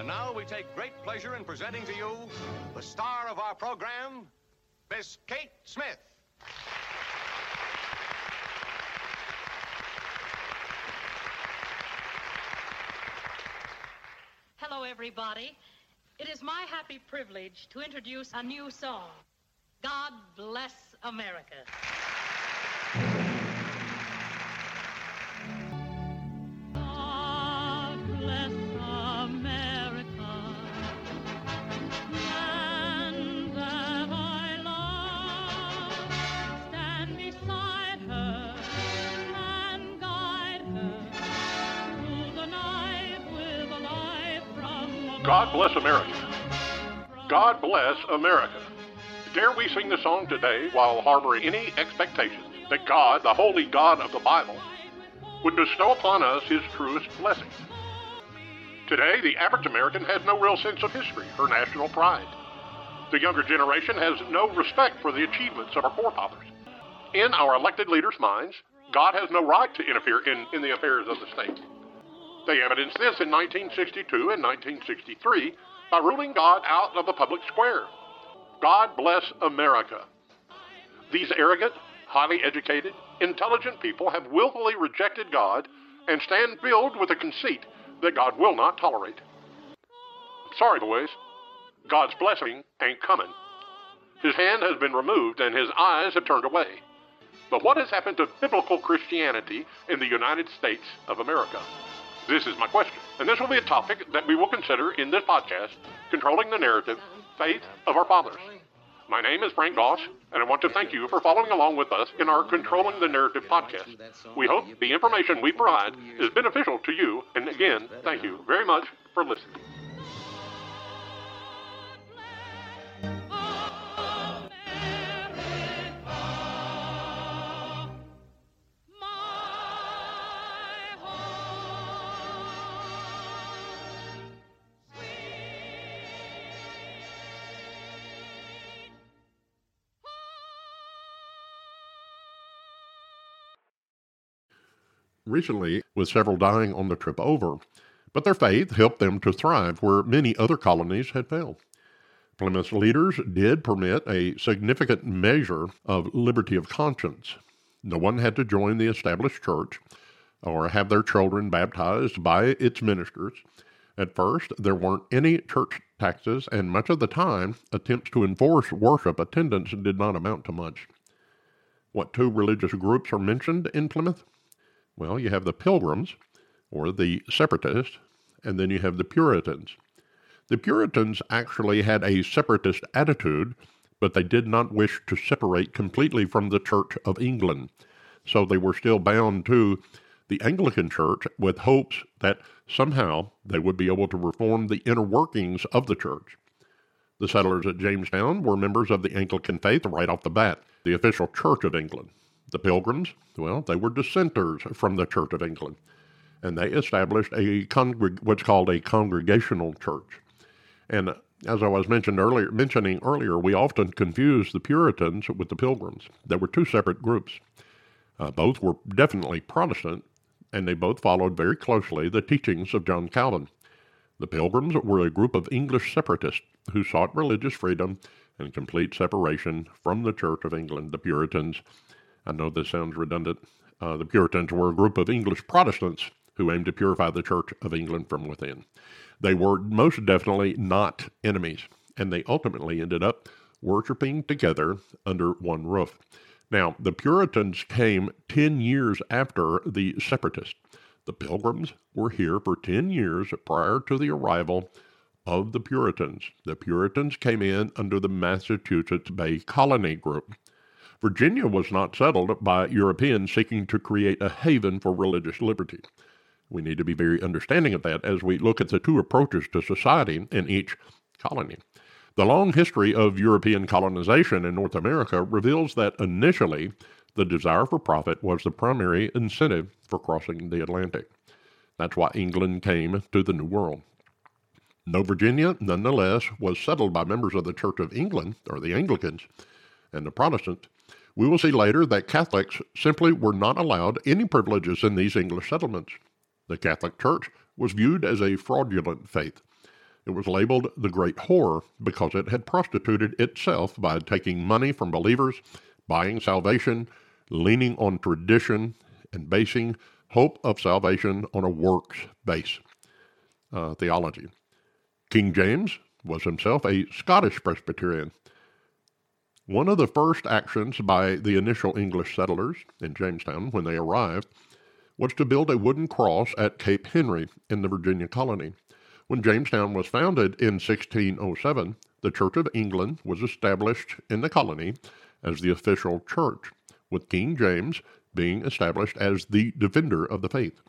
And now we take great pleasure in presenting to you the star of our program, Miss Kate Smith. Hello, everybody. It is my happy privilege to introduce a new song, God Bless America. God bless America. God bless America. Dare we sing the song today while harboring any expectations that God, the holy God of the Bible, would bestow upon us his truest blessings? Today, the average American has no real sense of history or national pride. The younger generation has no respect for the achievements of our forefathers. In our elected leaders' minds, God has no right to interfere in, in the affairs of the state. They evidenced this in 1962 and 1963 by ruling God out of the public square. God bless America. These arrogant, highly educated, intelligent people have willfully rejected God and stand filled with a conceit that God will not tolerate. Sorry, boys. God's blessing ain't coming. His hand has been removed and his eyes have turned away. But what has happened to biblical Christianity in the United States of America? This is my question, and this will be a topic that we will consider in this podcast, Controlling the Narrative Faith of Our Fathers. My name is Frank Goss, and I want to thank you for following along with us in our Controlling the Narrative podcast. We hope the information we provide is beneficial to you, and again, thank you very much for listening. Recently, with several dying on the trip over, but their faith helped them to thrive where many other colonies had failed. Plymouth's leaders did permit a significant measure of liberty of conscience. No one had to join the established church or have their children baptized by its ministers. At first, there weren't any church taxes, and much of the time, attempts to enforce worship attendance did not amount to much. What two religious groups are mentioned in Plymouth? Well, you have the Pilgrims, or the Separatists, and then you have the Puritans. The Puritans actually had a separatist attitude, but they did not wish to separate completely from the Church of England. So they were still bound to the Anglican Church with hopes that somehow they would be able to reform the inner workings of the church. The settlers at Jamestown were members of the Anglican faith right off the bat, the official Church of England. The Pilgrims, well, they were dissenters from the Church of England, and they established a congreg- what's called a congregational church. And as I was mentioned earlier, mentioning earlier, we often confuse the Puritans with the Pilgrims. They were two separate groups. Uh, both were definitely Protestant, and they both followed very closely the teachings of John Calvin. The Pilgrims were a group of English separatists who sought religious freedom and complete separation from the Church of England. The Puritans, I know this sounds redundant, uh, the Puritans were a group of English Protestants who aimed to purify the Church of England from within. They were most definitely not enemies, and they ultimately ended up worshiping together under one roof. Now, the Puritans came 10 years after the Separatists. The Pilgrims were here for 10 years prior to the arrival of the Puritans. The Puritans came in under the Massachusetts Bay Colony Group. Virginia was not settled by Europeans seeking to create a haven for religious liberty. We need to be very understanding of that as we look at the two approaches to society in each colony. The long history of European colonization in North America reveals that initially the desire for profit was the primary incentive for crossing the Atlantic. That's why England came to the New World. No Virginia, nonetheless, was settled by members of the Church of England, or the Anglicans, and the Protestants. We will see later that Catholics simply were not allowed any privileges in these English settlements. The Catholic Church was viewed as a fraudulent faith. It was labeled the Great Whore because it had prostituted itself by taking money from believers, buying salvation, leaning on tradition, and basing hope of salvation on a works base uh, theology. King James was himself a Scottish Presbyterian. One of the first actions by the initial English settlers in Jamestown when they arrived was to build a wooden cross at Cape Henry in the Virginia colony. When Jamestown was founded in 1607, the Church of England was established in the colony as the official church, with King James being established as the defender of the faith.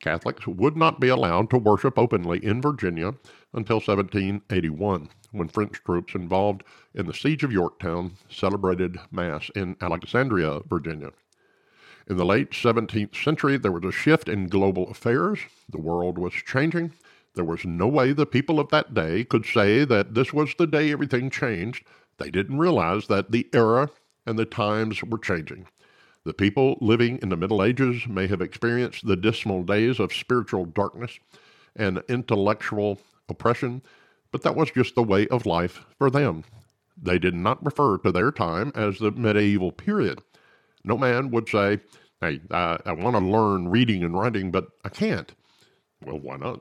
Catholics would not be allowed to worship openly in Virginia until 1781, when French troops involved in the Siege of Yorktown celebrated Mass in Alexandria, Virginia. In the late 17th century, there was a shift in global affairs. The world was changing. There was no way the people of that day could say that this was the day everything changed. They didn't realize that the era and the times were changing. The people living in the Middle Ages may have experienced the dismal days of spiritual darkness and intellectual oppression, but that was just the way of life for them. They did not refer to their time as the medieval period. No man would say, Hey, I, I want to learn reading and writing, but I can't. Well, why not?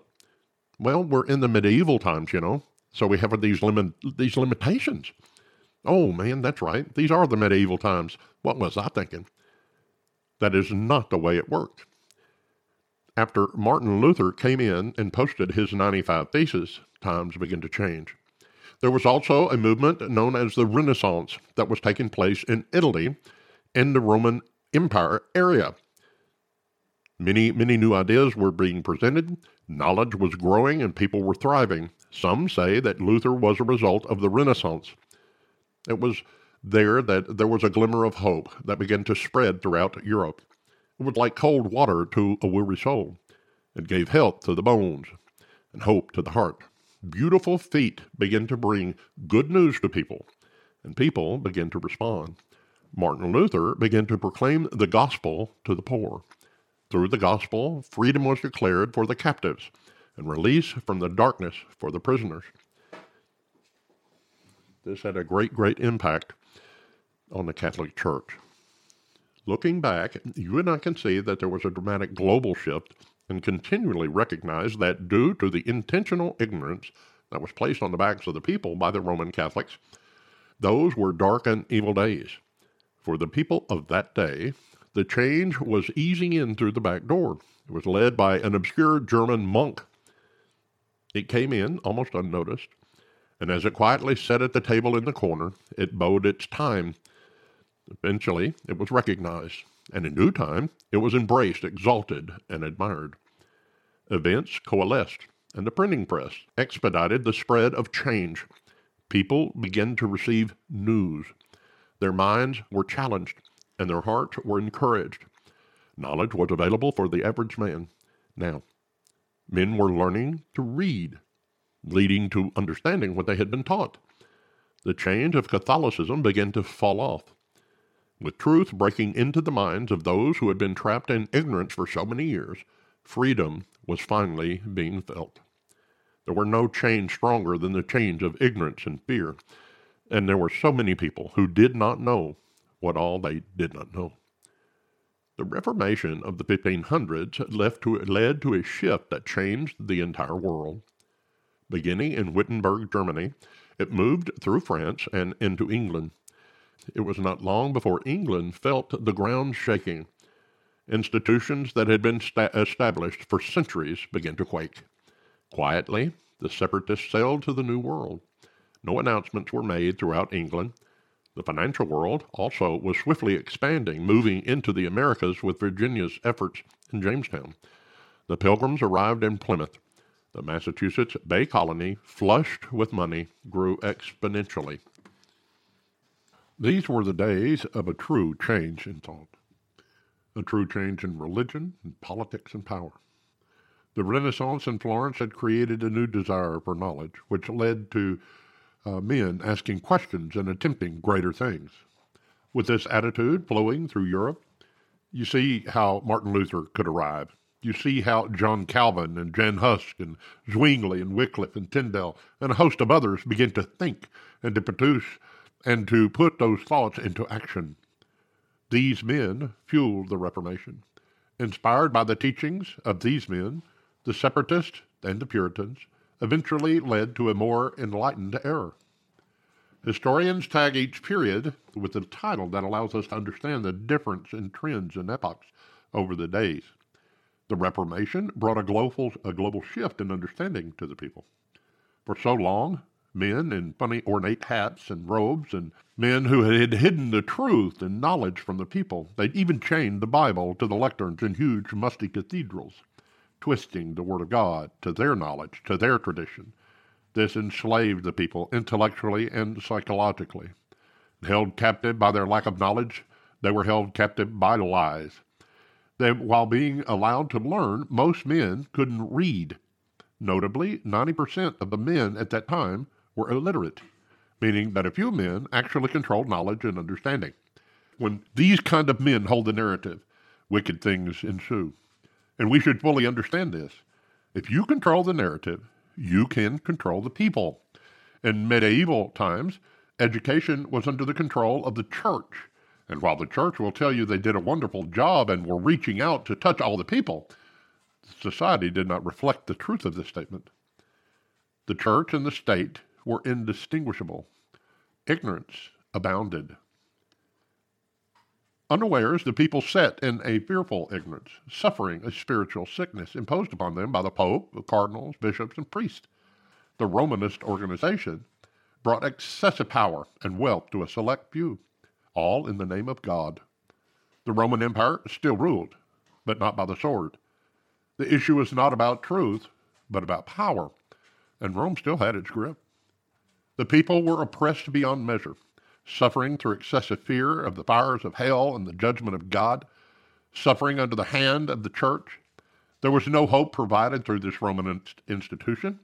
Well, we're in the medieval times, you know, so we have these limit these limitations. Oh man, that's right. These are the medieval times. What was I thinking? That is not the way it worked. After Martin Luther came in and posted his 95 Theses, times began to change. There was also a movement known as the Renaissance that was taking place in Italy in the Roman Empire area. Many, many new ideas were being presented, knowledge was growing, and people were thriving. Some say that Luther was a result of the Renaissance. It was there that there was a glimmer of hope that began to spread throughout Europe. It was like cold water to a weary soul. It gave health to the bones and hope to the heart. Beautiful feet began to bring good news to people, and people began to respond. Martin Luther began to proclaim the gospel to the poor. Through the gospel, freedom was declared for the captives and release from the darkness for the prisoners. This had a great, great impact on the Catholic Church. Looking back, you and I can see that there was a dramatic global shift and continually recognize that due to the intentional ignorance that was placed on the backs of the people by the Roman Catholics, those were dark and evil days. For the people of that day, the change was easing in through the back door. It was led by an obscure German monk. It came in almost unnoticed, and as it quietly sat at the table in the corner, it bode its time Eventually, it was recognized, and in due time, it was embraced, exalted, and admired. Events coalesced, and the printing press expedited the spread of change. People began to receive news. Their minds were challenged, and their hearts were encouraged. Knowledge was available for the average man. Now, men were learning to read, leading to understanding what they had been taught. The chains of Catholicism began to fall off with truth breaking into the minds of those who had been trapped in ignorance for so many years, freedom was finally being felt. There were no chains stronger than the chains of ignorance and fear, and there were so many people who did not know what all they did not know. The Reformation of the 1500s led to, led to a shift that changed the entire world. Beginning in Wittenberg, Germany, it moved through France and into England. It was not long before England felt the ground shaking. Institutions that had been sta- established for centuries began to quake. Quietly, the separatists sailed to the New World. No announcements were made throughout England. The financial world also was swiftly expanding, moving into the Americas with Virginia's efforts in Jamestown. The Pilgrims arrived in Plymouth. The Massachusetts Bay Colony, flushed with money, grew exponentially. These were the days of a true change in thought, a true change in religion, and politics, and power. The Renaissance in Florence had created a new desire for knowledge, which led to uh, men asking questions and attempting greater things. With this attitude flowing through Europe, you see how Martin Luther could arrive. you see how John Calvin and Jan Hus and Zwingli and Wycliffe and Tyndale and a host of others begin to think and to produce and to put those thoughts into action. These men fueled the Reformation. Inspired by the teachings of these men, the Separatists and the Puritans eventually led to a more enlightened era. Historians tag each period with a title that allows us to understand the difference in trends and epochs over the days. The Reformation brought a global, a global shift in understanding to the people. For so long, men in funny ornate hats and robes, and men who had hidden the truth and knowledge from the people, they'd even chained the Bible to the lecterns in huge, musty cathedrals, twisting the Word of God to their knowledge, to their tradition, this enslaved the people intellectually and psychologically. Held captive by their lack of knowledge, they were held captive by lies. They, while being allowed to learn, most men couldn't read. Notably, 90% of the men at that time were illiterate, meaning that a few men actually controlled knowledge and understanding. When these kind of men hold the narrative, wicked things ensue. And we should fully understand this. If you control the narrative, you can control the people. In medieval times, education was under the control of the church. And while the church will tell you they did a wonderful job and were reaching out to touch all the people, society did not reflect the truth of this statement. The church and the state were indistinguishable. Ignorance abounded. Unawares, the people sat in a fearful ignorance, suffering a spiritual sickness imposed upon them by the Pope, the cardinals, bishops, and priests. The Romanist organization brought excessive power and wealth to a select few, all in the name of God. The Roman Empire still ruled, but not by the sword. The issue was not about truth, but about power, and Rome still had its grip. The people were oppressed beyond measure suffering through excessive fear of the fires of hell and the judgment of God, suffering under the hand of the church. There was no hope provided through this Roman institution.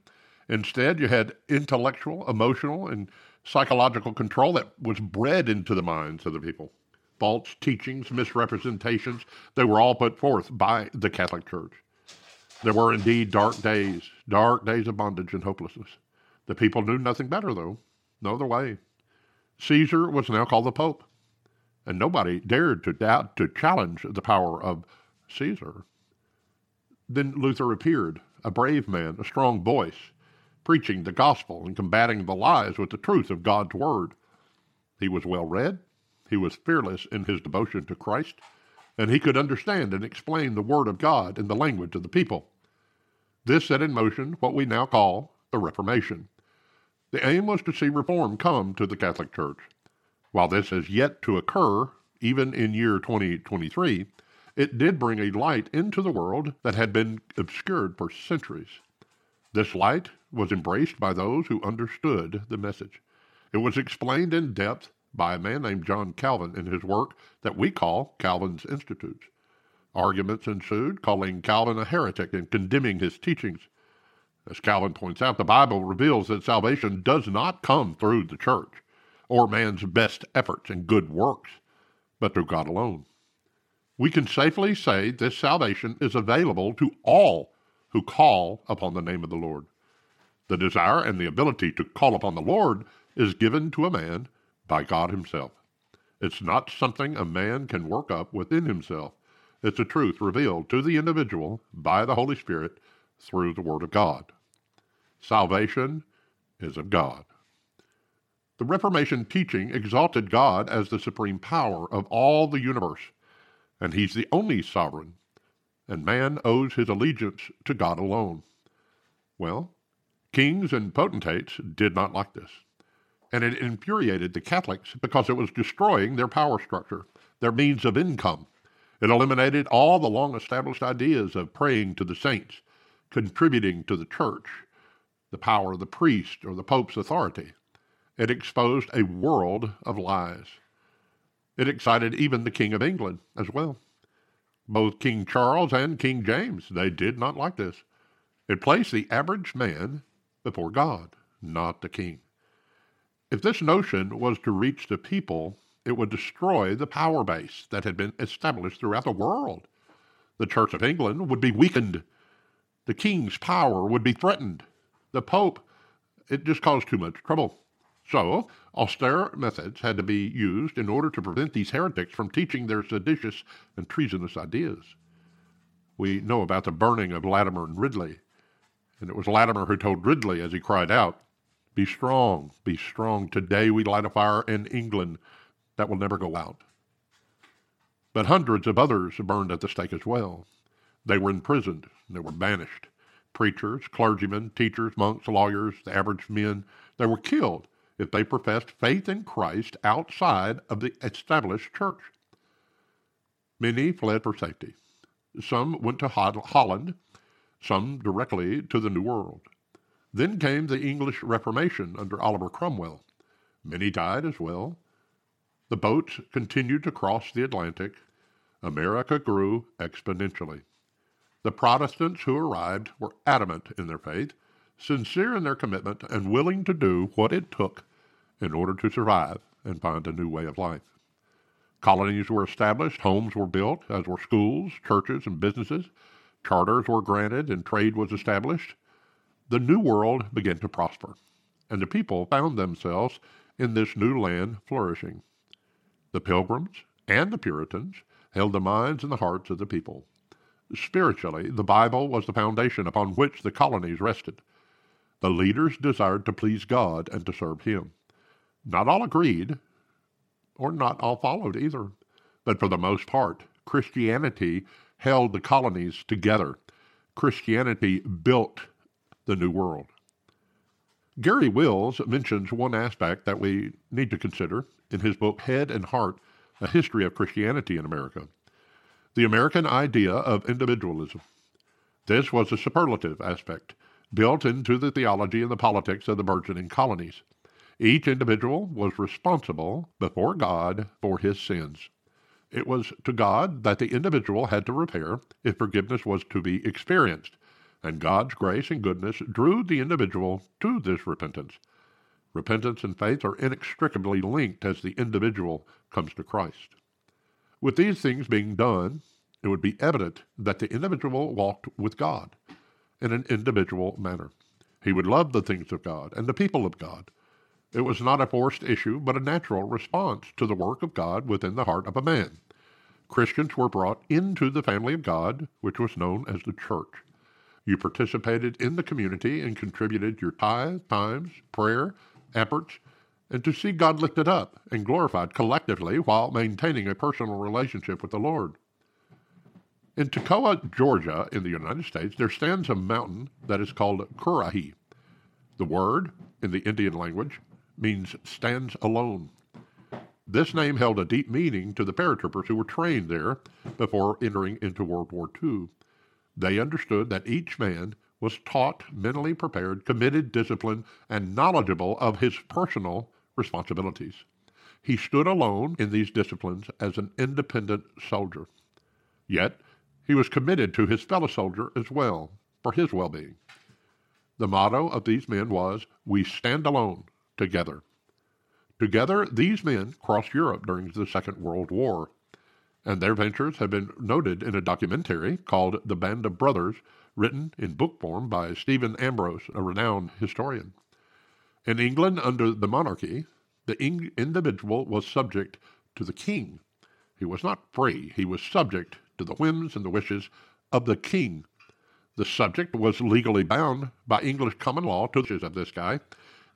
Instead, you had intellectual, emotional, and psychological control that was bred into the minds of the people. False teachings, misrepresentations, they were all put forth by the Catholic Church. There were indeed dark days, dark days of bondage and hopelessness. The people knew nothing better, though, no other way. Caesar was now called the Pope, and nobody dared to doubt to challenge the power of Caesar. Then Luther appeared, a brave man, a strong voice, preaching the gospel and combating the lies with the truth of God's word. He was well read, he was fearless in his devotion to Christ, and he could understand and explain the word of God in the language of the people. This set in motion what we now call the Reformation. The aim was to see reform come to the Catholic Church. While this has yet to occur, even in year 2023, it did bring a light into the world that had been obscured for centuries. This light was embraced by those who understood the message. It was explained in depth by a man named John Calvin in his work that we call Calvin's Institutes. Arguments ensued, calling Calvin a heretic and condemning his teachings. As Calvin points out, the Bible reveals that salvation does not come through the church or man's best efforts and good works, but through God alone. We can safely say this salvation is available to all who call upon the name of the Lord. The desire and the ability to call upon the Lord is given to a man by God Himself. It's not something a man can work up within himself. It's a truth revealed to the individual by the Holy Spirit through the Word of God. Salvation is of God. The Reformation teaching exalted God as the supreme power of all the universe, and He's the only sovereign, and man owes his allegiance to God alone. Well, kings and potentates did not like this, and it infuriated the Catholics because it was destroying their power structure, their means of income. It eliminated all the long established ideas of praying to the saints, contributing to the church, the power of the priest or the pope's authority. It exposed a world of lies. It excited even the King of England as well. Both King Charles and King James, they did not like this. It placed the average man before God, not the king. If this notion was to reach the people, it would destroy the power base that had been established throughout the world. The Church of England would be weakened. The king's power would be threatened. The Pope, it just caused too much trouble. So, austere methods had to be used in order to prevent these heretics from teaching their seditious and treasonous ideas. We know about the burning of Latimer and Ridley, and it was Latimer who told Ridley as he cried out, Be strong, be strong. Today we light a fire in England that will never go out. But hundreds of others burned at the stake as well. They were imprisoned, they were banished. Preachers, clergymen, teachers, monks, lawyers, the average men, they were killed if they professed faith in Christ outside of the established church. Many fled for safety. Some went to Holland, some directly to the New World. Then came the English Reformation under Oliver Cromwell. Many died as well. The boats continued to cross the Atlantic. America grew exponentially. The Protestants who arrived were adamant in their faith, sincere in their commitment, and willing to do what it took in order to survive and find a new way of life. Colonies were established, homes were built, as were schools, churches, and businesses. Charters were granted, and trade was established. The New World began to prosper, and the people found themselves in this new land flourishing. The Pilgrims and the Puritans held the minds and the hearts of the people. Spiritually, the Bible was the foundation upon which the colonies rested. The leaders desired to please God and to serve Him. Not all agreed, or not all followed either, but for the most part, Christianity held the colonies together. Christianity built the New World. Garry Wills mentions one aspect that we need to consider in his book Head and Heart A History of Christianity in America the American idea of individualism. This was a superlative aspect built into the theology and the politics of the burgeoning colonies. Each individual was responsible before God for his sins. It was to God that the individual had to repair if forgiveness was to be experienced, and God's grace and goodness drew the individual to this repentance. Repentance and faith are inextricably linked as the individual comes to Christ. With these things being done, it would be evident that the individual walked with God in an individual manner. He would love the things of God and the people of God it was not a forced issue, but a natural response to the work of God within the heart of a man. Christians were brought into the family of God, which was known as the church. You participated in the community and contributed your tithe, times, prayer, efforts, and to see God lifted up and glorified collectively while maintaining a personal relationship with the Lord. In Toccoa, Georgia, in the United States, there stands a mountain that is called Currahee. The word, in the Indian language, means stands alone. This name held a deep meaning to the paratroopers who were trained there before entering into World War II. They understood that each man was taught, mentally prepared, committed, disciplined, and knowledgeable of his personal responsibilities. He stood alone in these disciplines as an independent soldier. Yet, he was committed to his fellow soldier as well, for his well being. The motto of these men was, We stand alone, together. Together, these men crossed Europe during the Second World War, and their ventures have been noted in a documentary called The Band of Brothers, written in book form by Stephen Ambrose, a renowned historian. In England, under the monarchy, the in- individual was subject to the king. He was not free, he was subject to the whims and the wishes of the king. The subject was legally bound by English common law to the wishes of this guy,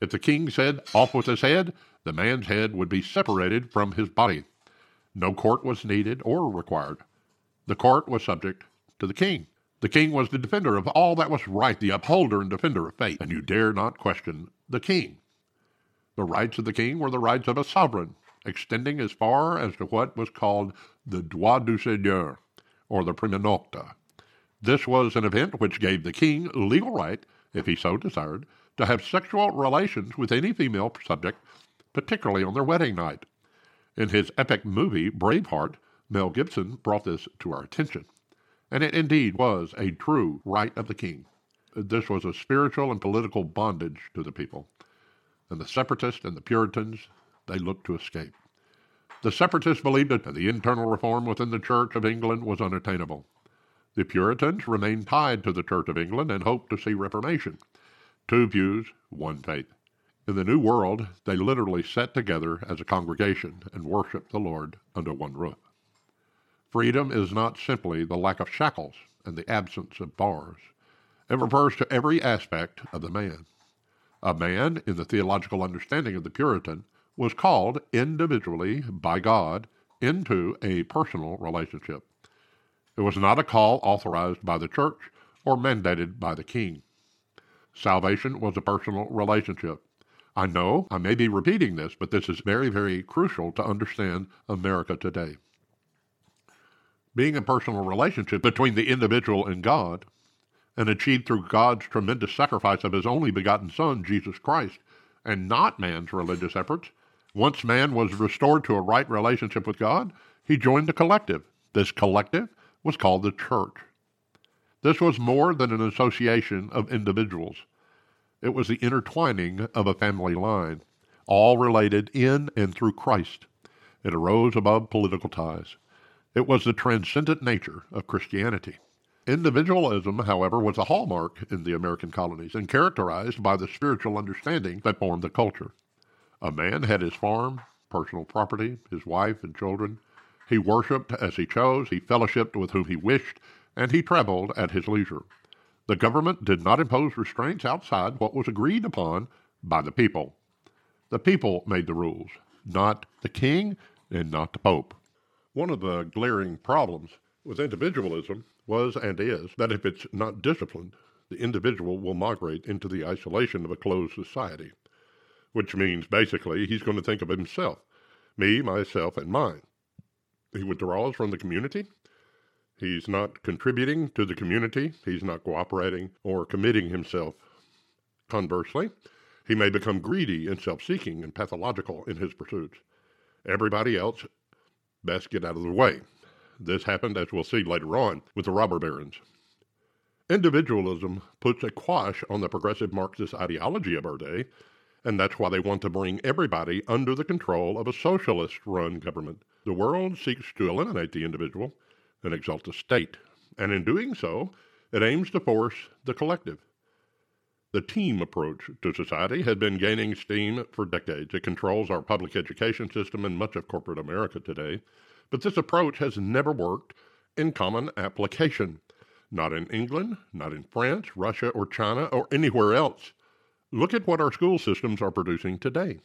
if the king said, Off with his head, the man's head would be separated from his body. No court was needed or required. The court was subject to the king. The king was the defender of all that was right, the upholder and defender of faith, and you dare not question the king. The rights of the king were the rights of a sovereign, extending as far as to what was called the droit du seigneur, or the prima nocta. This was an event which gave the king legal right, if he so desired, to have sexual relations with any female subject, particularly on their wedding night. In his epic movie, Braveheart, Mel Gibson brought this to our attention. And it indeed was a true right of the king. This was a spiritual and political bondage to the people. And the separatists and the Puritans, they looked to escape. The separatists believed that the internal reform within the Church of England was unattainable. The Puritans remained tied to the Church of England and hoped to see reformation. Two views, one faith. In the New World, they literally sat together as a congregation and worshiped the Lord under one roof. Freedom is not simply the lack of shackles and the absence of bars. It refers to every aspect of the man. A man, in the theological understanding of the Puritan, was called individually by God into a personal relationship. It was not a call authorized by the church or mandated by the king. Salvation was a personal relationship. I know I may be repeating this, but this is very, very crucial to understand America today. Being a personal relationship between the individual and God, and achieved through God's tremendous sacrifice of his only begotten Son, Jesus Christ, and not man's religious efforts, once man was restored to a right relationship with God, he joined a collective. This collective was called the church. This was more than an association of individuals. It was the intertwining of a family line, all related in and through Christ. It arose above political ties. It was the transcendent nature of Christianity. Individualism, however, was a hallmark in the American colonies and characterized by the spiritual understanding that formed the culture. A man had his farm, personal property, his wife and children. He worshipped as he chose, he fellowshipped with whom he wished, and he traveled at his leisure. The government did not impose restraints outside what was agreed upon by the people. The people made the rules, not the king and not the pope. One of the glaring problems with individualism was and is that if it's not disciplined, the individual will migrate into the isolation of a closed society, which means basically he's going to think of himself, me, myself, and mine. He withdraws from the community He's not contributing to the community. He's not cooperating or committing himself. Conversely, he may become greedy and self seeking and pathological in his pursuits. Everybody else best get out of the way. This happened, as we'll see later on, with the robber barons. Individualism puts a quash on the progressive Marxist ideology of our day, and that's why they want to bring everybody under the control of a socialist run government. The world seeks to eliminate the individual and exalt the state, and in doing so, it aims to force the collective. The team approach to society had been gaining steam for decades. It controls our public education system and much of corporate America today. But this approach has never worked in common application. Not in England, not in France, Russia, or China, or anywhere else. Look at what our school systems are producing today.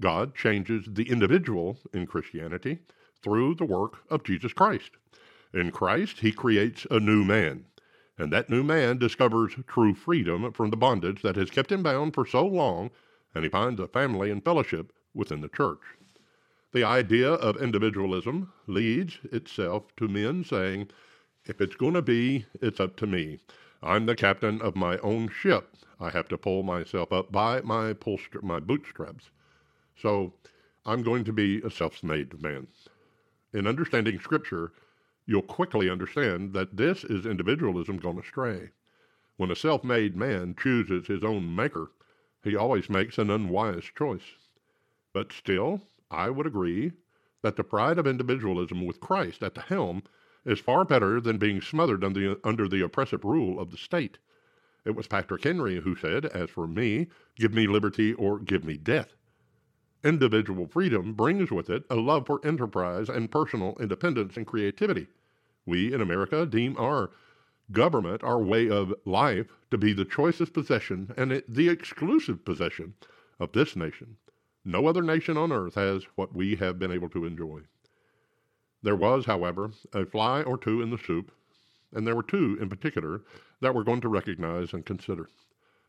God changes the individual in Christianity through the work of Jesus Christ. In Christ, he creates a new man, and that new man discovers true freedom from the bondage that has kept him bound for so long, and he finds a family and fellowship within the church. The idea of individualism leads itself to men saying, if it's going to be, it's up to me. I'm the captain of my own ship. I have to pull myself up by my, my bootstraps. So I'm going to be a self made man in understanding Scripture, you'll quickly understand that this is individualism gone astray. When a self made man chooses his own maker, he always makes an unwise choice. But still, I would agree that the pride of individualism with Christ at the helm is far better than being smothered under the, under the oppressive rule of the state. It was Patrick Henry who said, As for me, give me liberty or give me death. Individual freedom brings with it a love for enterprise and personal independence and creativity. We in America deem our government, our way of life, to be the choicest possession and the exclusive possession of this nation. No other nation on earth has what we have been able to enjoy. There was, however, a fly or two in the soup, and there were two in particular that we're going to recognize and consider.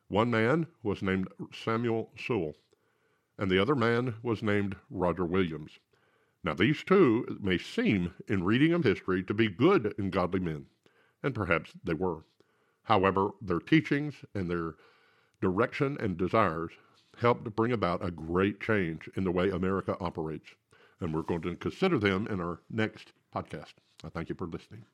One man was named Samuel Sewall and the other man was named Roger Williams. Now, these two may seem, in reading of history, to be good and godly men, and perhaps they were. However, their teachings and their direction and desires helped to bring about a great change in the way America operates. And we're going to consider them in our next podcast. I thank you for listening.